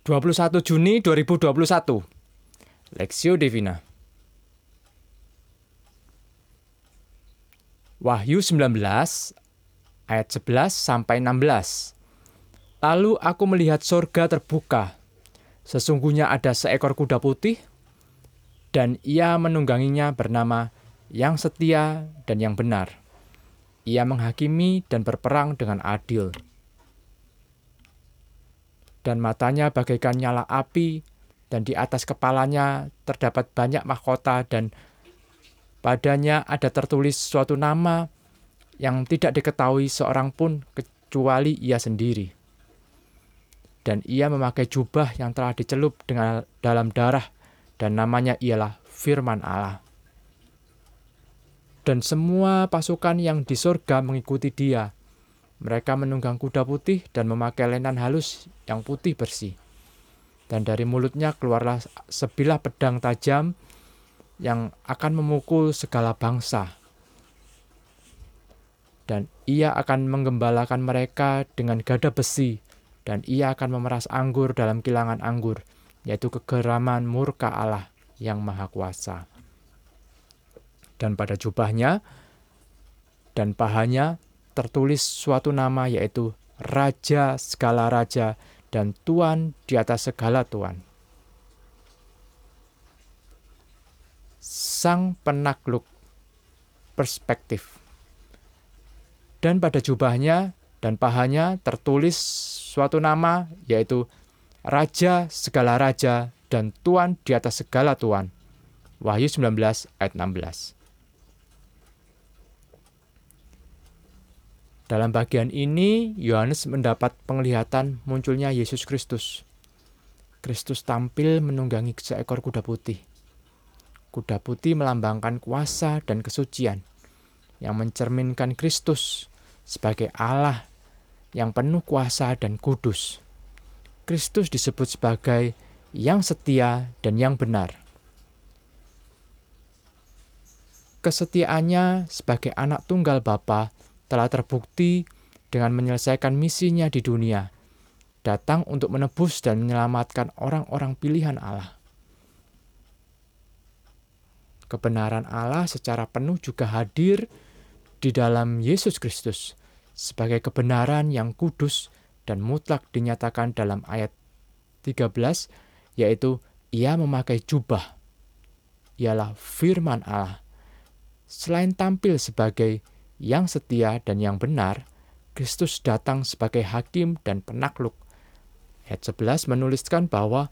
21 Juni 2021 Lexio Divina. Wahyu 19 ayat 11 sampai 16 Lalu aku melihat sorga terbuka. Sesungguhnya ada seekor kuda putih dan ia menungganginya bernama Yang Setia dan Yang Benar. Ia menghakimi dan berperang dengan adil dan matanya bagaikan nyala api, dan di atas kepalanya terdapat banyak mahkota, dan padanya ada tertulis suatu nama yang tidak diketahui seorang pun kecuali ia sendiri. Dan ia memakai jubah yang telah dicelup dengan dalam darah, dan namanya ialah Firman Allah. Dan semua pasukan yang di surga mengikuti dia, mereka menunggang kuda putih dan memakai lenan halus yang putih bersih. Dan dari mulutnya keluarlah sebilah pedang tajam yang akan memukul segala bangsa. Dan ia akan menggembalakan mereka dengan gada besi, dan ia akan memeras anggur dalam kilangan anggur, yaitu kegeraman murka Allah yang Maha Kuasa. Dan pada jubahnya dan pahanya tertulis suatu nama yaitu Raja segala raja dan Tuan di atas segala Tuan. Sang penakluk perspektif. Dan pada jubahnya dan pahanya tertulis suatu nama yaitu Raja segala raja dan Tuan di atas segala Tuan. Wahyu 19 ayat 16. Dalam bagian ini, Yohanes mendapat penglihatan munculnya Yesus Kristus. Kristus tampil menunggangi seekor kuda putih. Kuda putih melambangkan kuasa dan kesucian, yang mencerminkan Kristus sebagai Allah yang penuh kuasa dan kudus. Kristus disebut sebagai yang setia dan yang benar. Kesetiaannya sebagai anak tunggal Bapa telah terbukti dengan menyelesaikan misinya di dunia, datang untuk menebus dan menyelamatkan orang-orang pilihan Allah. Kebenaran Allah secara penuh juga hadir di dalam Yesus Kristus sebagai kebenaran yang kudus dan mutlak dinyatakan dalam ayat 13 yaitu ia memakai jubah ialah firman Allah selain tampil sebagai yang setia dan yang benar, Kristus datang sebagai hakim dan penakluk. Ayat 11 menuliskan bahwa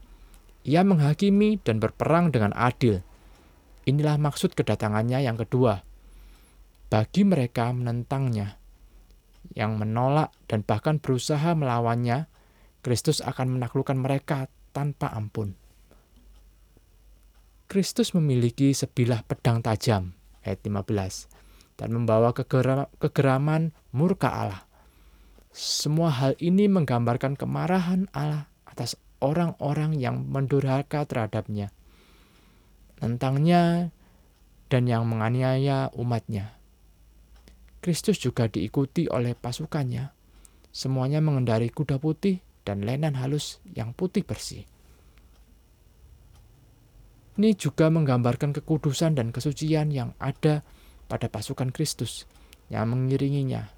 ia menghakimi dan berperang dengan adil. Inilah maksud kedatangannya yang kedua. Bagi mereka menentangnya, yang menolak dan bahkan berusaha melawannya, Kristus akan menaklukkan mereka tanpa ampun. Kristus memiliki sebilah pedang tajam, ayat 15 dan membawa kegeraman murka Allah. Semua hal ini menggambarkan kemarahan Allah atas orang-orang yang mendurhaka terhadapnya, tentangnya, dan yang menganiaya umatnya. Kristus juga diikuti oleh pasukannya, semuanya mengendari kuda putih dan lenan halus yang putih bersih. Ini juga menggambarkan kekudusan dan kesucian yang ada pada pasukan Kristus yang mengiringinya.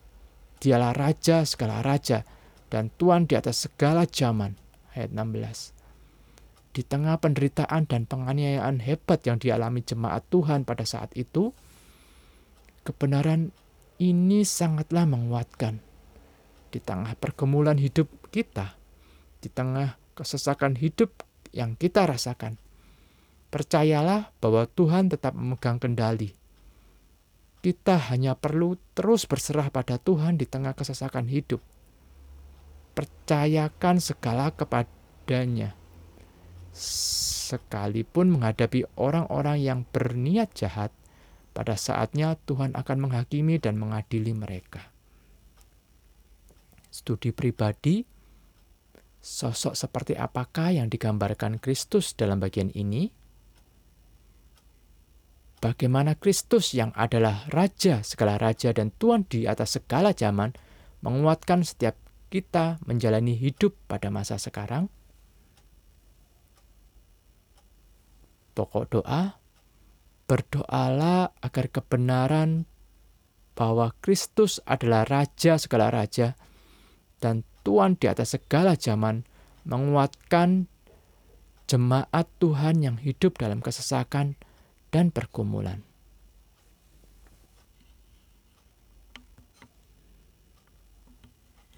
Dialah Raja segala Raja dan Tuhan di atas segala zaman. Ayat 16. Di tengah penderitaan dan penganiayaan hebat yang dialami jemaat Tuhan pada saat itu, kebenaran ini sangatlah menguatkan. Di tengah pergumulan hidup kita, di tengah kesesakan hidup yang kita rasakan, percayalah bahwa Tuhan tetap memegang kendali kita hanya perlu terus berserah pada Tuhan di tengah kesesakan hidup. Percayakan segala kepadanya. Sekalipun menghadapi orang-orang yang berniat jahat, pada saatnya Tuhan akan menghakimi dan mengadili mereka. Studi pribadi, sosok seperti apakah yang digambarkan Kristus dalam bagian ini? Bagaimana Kristus yang adalah Raja segala Raja dan Tuhan di atas segala zaman menguatkan setiap kita menjalani hidup pada masa sekarang? Pokok doa, berdoalah agar kebenaran bahwa Kristus adalah Raja segala Raja dan Tuhan di atas segala zaman menguatkan jemaat Tuhan yang hidup dalam kesesakan dan pergumulan.